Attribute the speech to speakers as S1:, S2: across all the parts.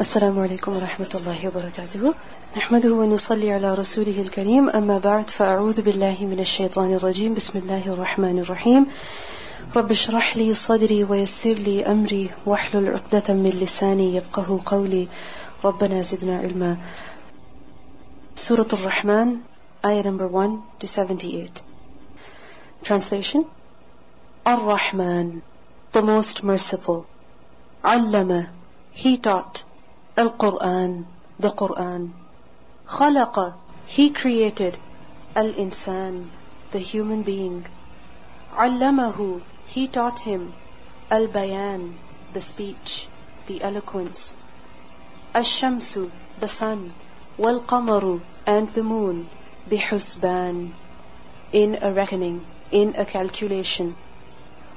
S1: السلام عليكم ورحمة الله وبركاته. نحمده ونصلي على رسوله الكريم. أما بعد فأعوذ بالله من الشيطان الرجيم. بسم الله الرحمن الرحيم. رب اشرح لي صدري ويسر لي أمري. واحلل عقدة من لساني يفقه قولي. ربنا زدنا علما. سورة الرحمن آية number 1 to 78 Translation Ar-Rahman the most merciful علم he taught. Al-Quran, the Quran. Khalaqa, he created. Al-Insan, the human being. Allamahu, he taught him. Al-Bayan, the speech, the eloquence. Ash-Shamsu, the sun. Wal-Qamaru, and the moon. Bihusban, in a reckoning, in a calculation.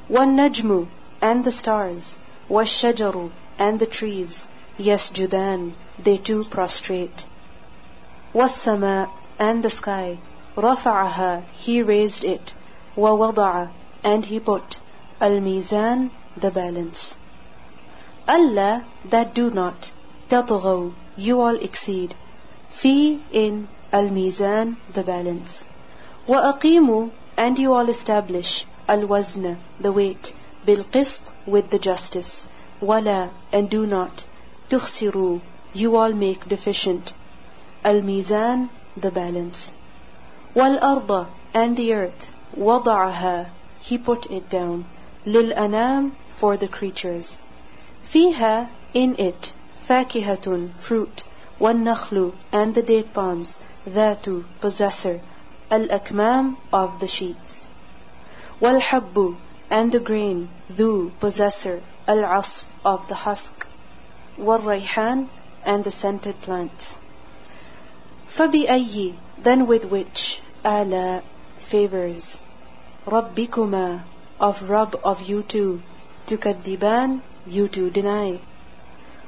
S1: Wan-Najmu, and the stars. Wash-Shajaru, and the trees. يسجدان they too prostrate والسماء and the sky رفعها he raised it ووضع and he put الميزان the balance Allah that do not تطغوا you all exceed في in الميزان the balance وأقيموا and you all establish الوزن the weight بالقسط with the justice ولا and do not تخسروا you all make deficient الميزان the balance والأرض and the earth وضعها he put it down للأنام for the creatures فيها in it فاكهة fruit والنخل and the date palms ذات possessor الأكمام of the sheets والحب and the grain ذو possessor العصف of the husk والريحان and the scented plants فبأي then with which آلاء favors ربكما of Rabb of you two تكذبان you two deny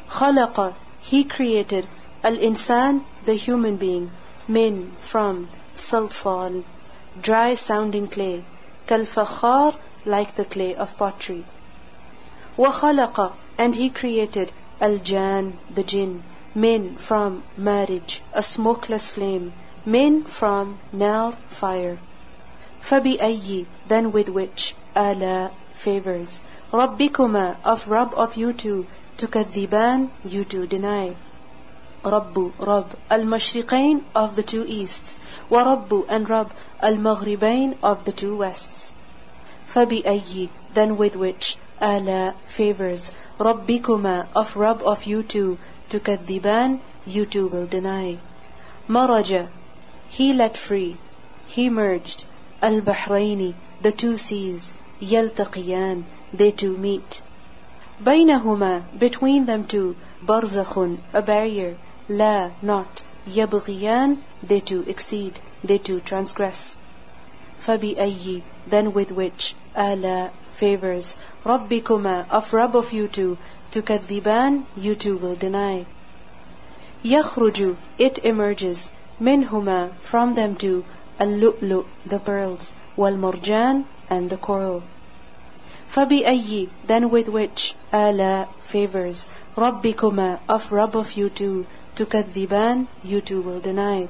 S1: خلق he created الإنسان the human being من from صلصال dry sounding clay كالفخار like the clay of pottery وخلق and he created الجان the jinn min from marriage a smokeless flame min from nar fire فبأي then with which آلاء favors ربكما of Rabb of you two تكذبان you two deny رب رب المشرقين of the two easts ورب and Rabb المغربين of the two wests فبأي then with which ala favors. rabbikuma of Rabb of you two to tukaddiban you two will deny. maraja he let free. He merged. al bahraini the two seas. yaltaqiyan they two meet. bainahuma between them two barzakhun a barrier. la not. yabghiyan they two exceed. They two transgress. fabi ayyi then with which? ala favors ربكما of Rabb of you two تكذبان you two will deny يخرج it emerges منهما from them two اللؤلؤ the pearls والمرجان and the coral فبأي then with which آلاء favors ربكما of Rabb of you two تكذبان you two will deny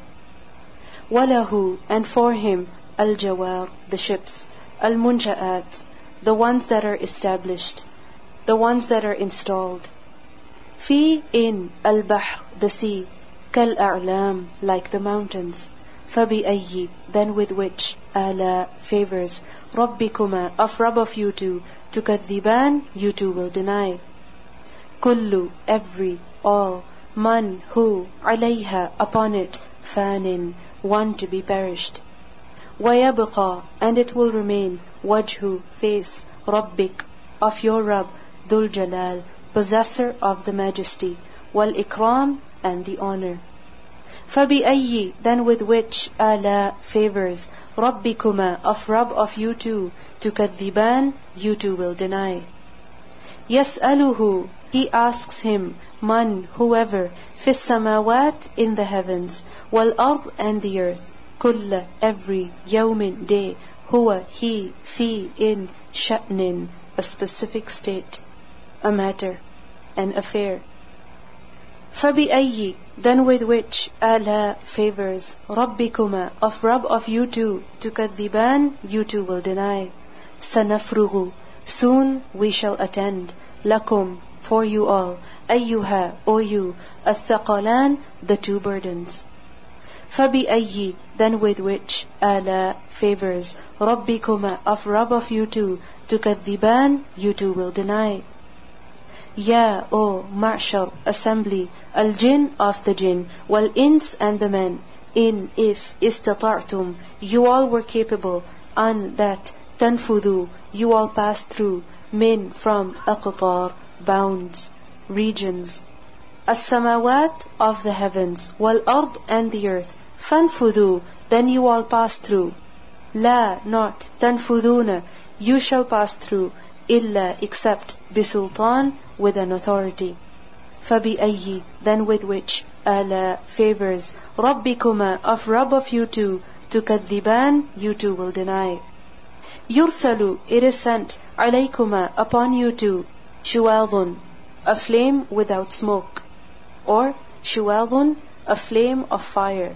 S1: وله and for him الجوار the ships المنشآت the ones that are established, the ones that are installed. Fi in al bahr the sea, kal a'lam like the mountains. Fabi ayyi then with which Allah favors rabbikuma of Rabb of you two tukadiban you two will deny. Kullu every all man who alayha upon it fanin one to be perished. Wayabqa and it will remain وجه face ربك of your Rabb ذو الجلال possessor of the majesty والإكرام and the honor فبأي then with which آلاء favors ربكما of Rabb of you two تكذبان you two will deny يسأله he asks him man whoever في السماوات in the heavens والأرض and the earth كل every يوم day هو he في in شأن a specific state a matter an affair فبأي then with which آلاء favors ربكما of Rabb of you two تكذبان you two will deny سنفرغ soon we shall attend لكم for you all أيها O you الثقلان the two burdens فبأي then with which آلاء favors ربكما of Rabb of you two تكذبان you two will deny Ya, O Ma'shar, assembly, al-jinn of the jinn, wal-ins and the men, in if istata'tum, you all were capable, an that tanfudu, you all passed through, min from aqtar, bounds, regions, as-samawat of the heavens, wal-ard and the earth, fanfudu, then you all pass through. La, not, tanfuduna, you shall pass through, illa except bisultan with an authority فبأي then with which ala favors ربكما of Rabb of you two تكذبان you two will deny يرسل it is sent عليكما upon you two شواظ a flame without smoke or شواظ a flame of fire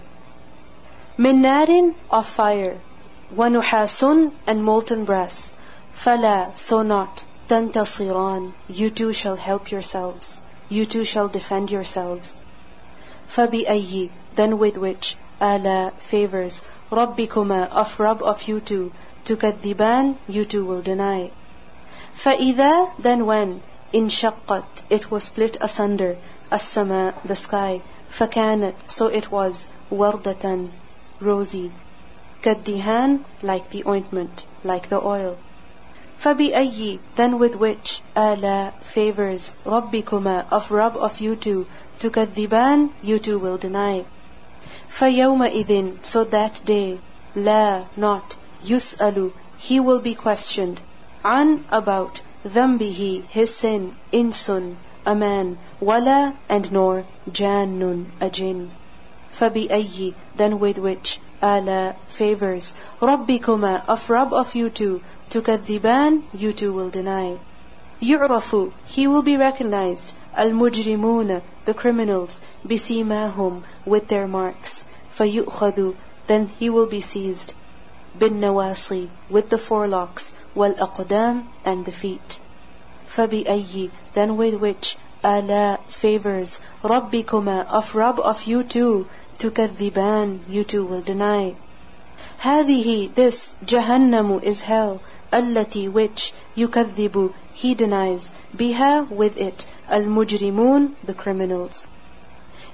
S1: من narin of fire, wa and molten brass. Fala, so not. Tantasiran, you two shall help yourselves. You two shall defend yourselves. Fabi ayyi, then with which ala favors ربكما of Rabb of you two تكذبان you two will deny. فإذا then when in shaqqat it was split asunder السماء the sky fakanat so it was وردة rosy كالدهان like the ointment like the oil فبأي then with which آلاء favors ربكما of Rabb of you two تكذبان you two will deny فيومئذ so that day لا not يسأل he will be questioned عن about ذنبه his sin insun a man ولا and nor جان a jinn فبأي then with which آلاء favors ربكما of Rabb of you two تكذبان you two will deny يعرف he will be recognized المجرمون the criminals بسيماهم with their marks فيؤخذ then he will be seized بالنواصي with the forelocks والأقدام and the feet فبأي then with which آلاء favors ربكما of Rabb of you two تكذبان you two will deny هذه this جهنم is hell التي which يكذب he denies بها with it المجرمون the criminals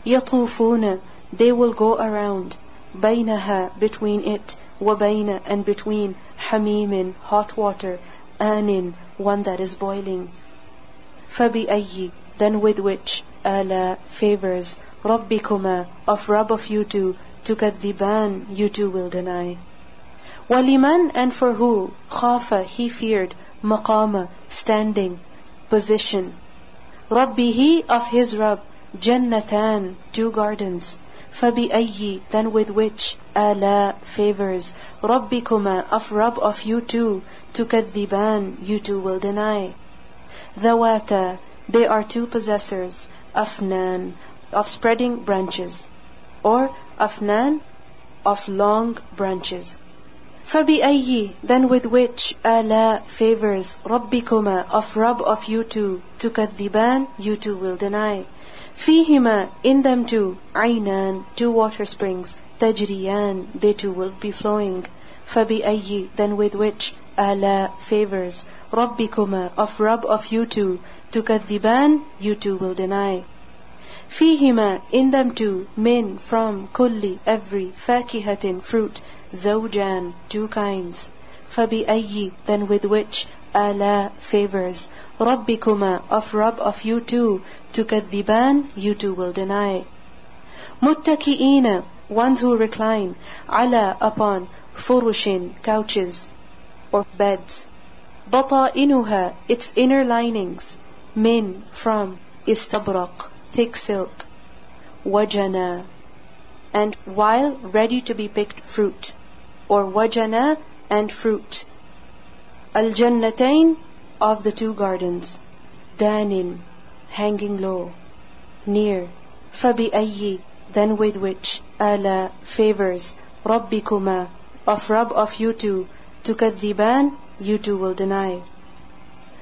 S1: يطوفون they will go around بينها between it وبين and between حميم hot water آن one that is boiling فبأي then with which ala favors. ربكما of Rabb of you two to تكذبان you two will deny. waliman and for who? khafa he feared. maqama standing. Position. rabbihi of his Rabb. jannatan two gardens. فبأي then with which? ala favors. ربكما of Rabb of you two to تكذبان you two will deny. Dawata they are two possessors. أفنان of spreading branches or أفنان of long branches فبأي then with which آلاء favors ربكما of Rabb of you two تكذبان you two will deny فيهما in them two عينان two water springs تجريان they two will be flowing فبأي then with which ala favors. rabbikuma of Rabb of you two. to tukadiban you two will deny. fihima in them two min from kulli every fakihatin fruit zawjan two kinds. fabi ayyi then with which? ala favors. rabbikuma of Rabb of you two. to tukadiban you two will deny. muttaki'ina ones who recline. ala upon furushin couches or beds. Bata'inuha, its inner linings. Min, from, istabraq, thick silk. Wajana, and while ready to be picked fruit. Or wajana and fruit. Al-jannatain, of the two gardens. Danin, hanging low. Near. Fabi'ayyi, then with which. Allah favors. Rabbikuma, of Rabb of you two. تكذبان you two will deny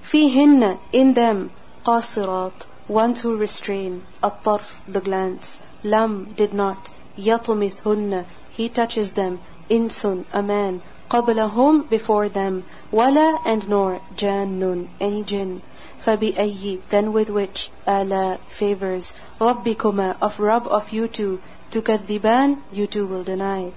S1: فيهن in them قاصرات ones who restrain الطرف the glance lam did not يطمثهن he touches them insun a man قبلهم before them ولا and nor جان any jinn فبأي then with which ala favors ربكما of Rabb of you two تكذبان you two will deny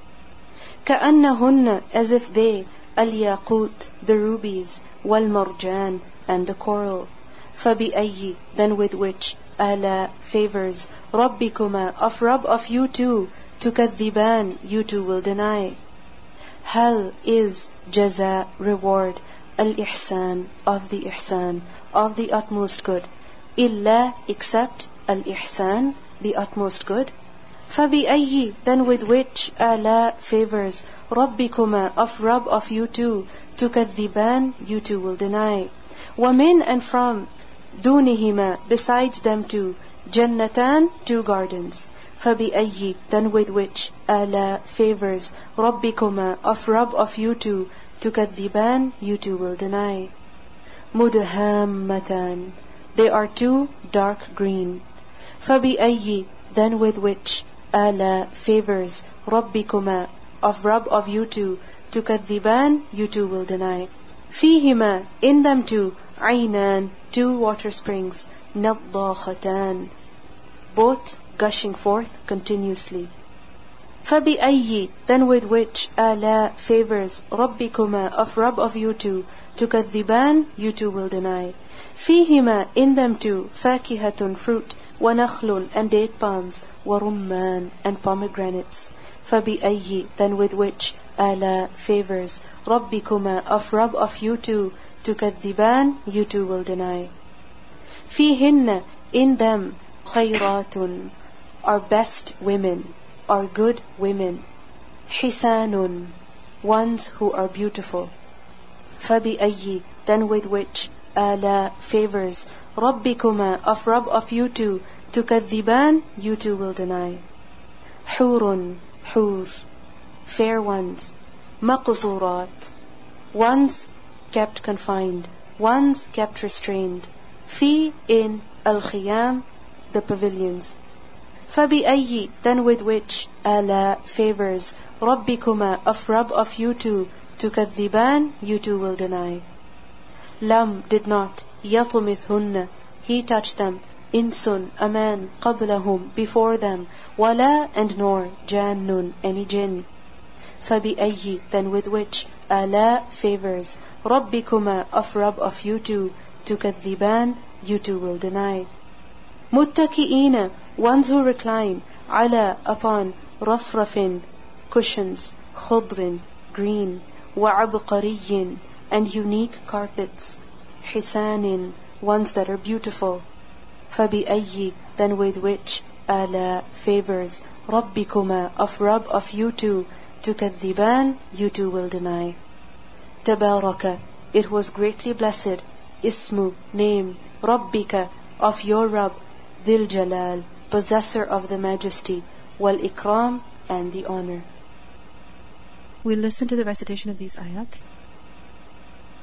S1: كأنهن as if they الياقوت the rubies والمرجان and the coral فبأي then with which ala favors ربكما of Rabb of you two تكذبان you two will deny هل is jaza reward al-ihsan of the ihsan of the utmost good illa except al-ihsan the utmost good فبأي then with which ala favors ربكما of Rabb of you two تكذبان you two will deny ومن and from دونهما besides them two جنتان two gardens فبأي then with which ala favors ربكما of Rabb of you two تكذبان you two will deny مدهامتان they are two dark green فبأي then with which ala favors ربكما of Rabb of you two تكذبان you two will deny فيهما in them two عينان two water springs نضاختان both gushing forth continuously فبأي then with which ala favors ربكما of Rabb of you two تكذبان you two will deny فيهما in them two فاكهة fruit ونخل and date palms ورمان and pomegranates فبأي then with which ala favors ربكما of Rabb of you two تكذبان you two will deny فيهن in them خيرات are best women are good women حسان ones who are beautiful فبأي then with which Allah favors. ربكما of Rabb of you two تكذبان you two will deny. حور حور. Fair ones. مقصورات. Ones kept confined. Ones kept restrained. في in الخيام the pavilions. فبأي then with which Allah favors. ربكما of Rabb of you two تكذبان you two will deny. Lam did not يطمثهن he touched them insun a man قبلهم before them ولا and nor جان any jinn فبأي then with which ala favors ربكما of Rabb of you two تكذبان you two will deny متكئين ones who recline على upon رفرف cushions خضر green وعبقري and unique carpets حسان ones that are beautiful فبأي then with which ala favors ربكما of Rabb of you two تكذبان you two will deny تبارك it was greatly blessed اسم name ربك of your Rabb ذي الجلال possessor of the majesty والإكرام and the honor we listen to the recitation of these ayat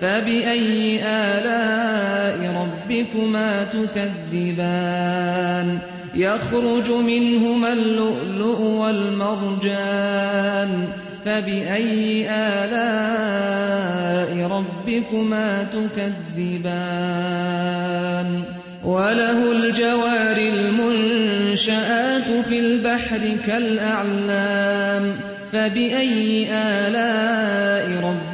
S2: فبأي آلاء ربكما تكذبان؟ يخرج منهما اللؤلؤ والمرجان. فبأي آلاء ربكما تكذبان؟ وله الجوار المنشآت في البحر كالأعلام. فبأي آلاء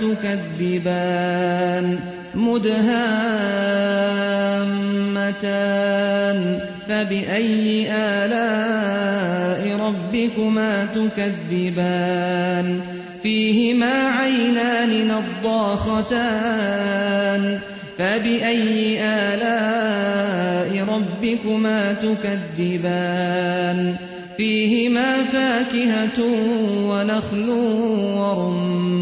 S2: تكذبان مدهامتان فبأي آلاء ربكما تكذبان فيهما عينان نضاختان فبأي آلاء ربكما تكذبان فيهما فاكهة ونخل ورمان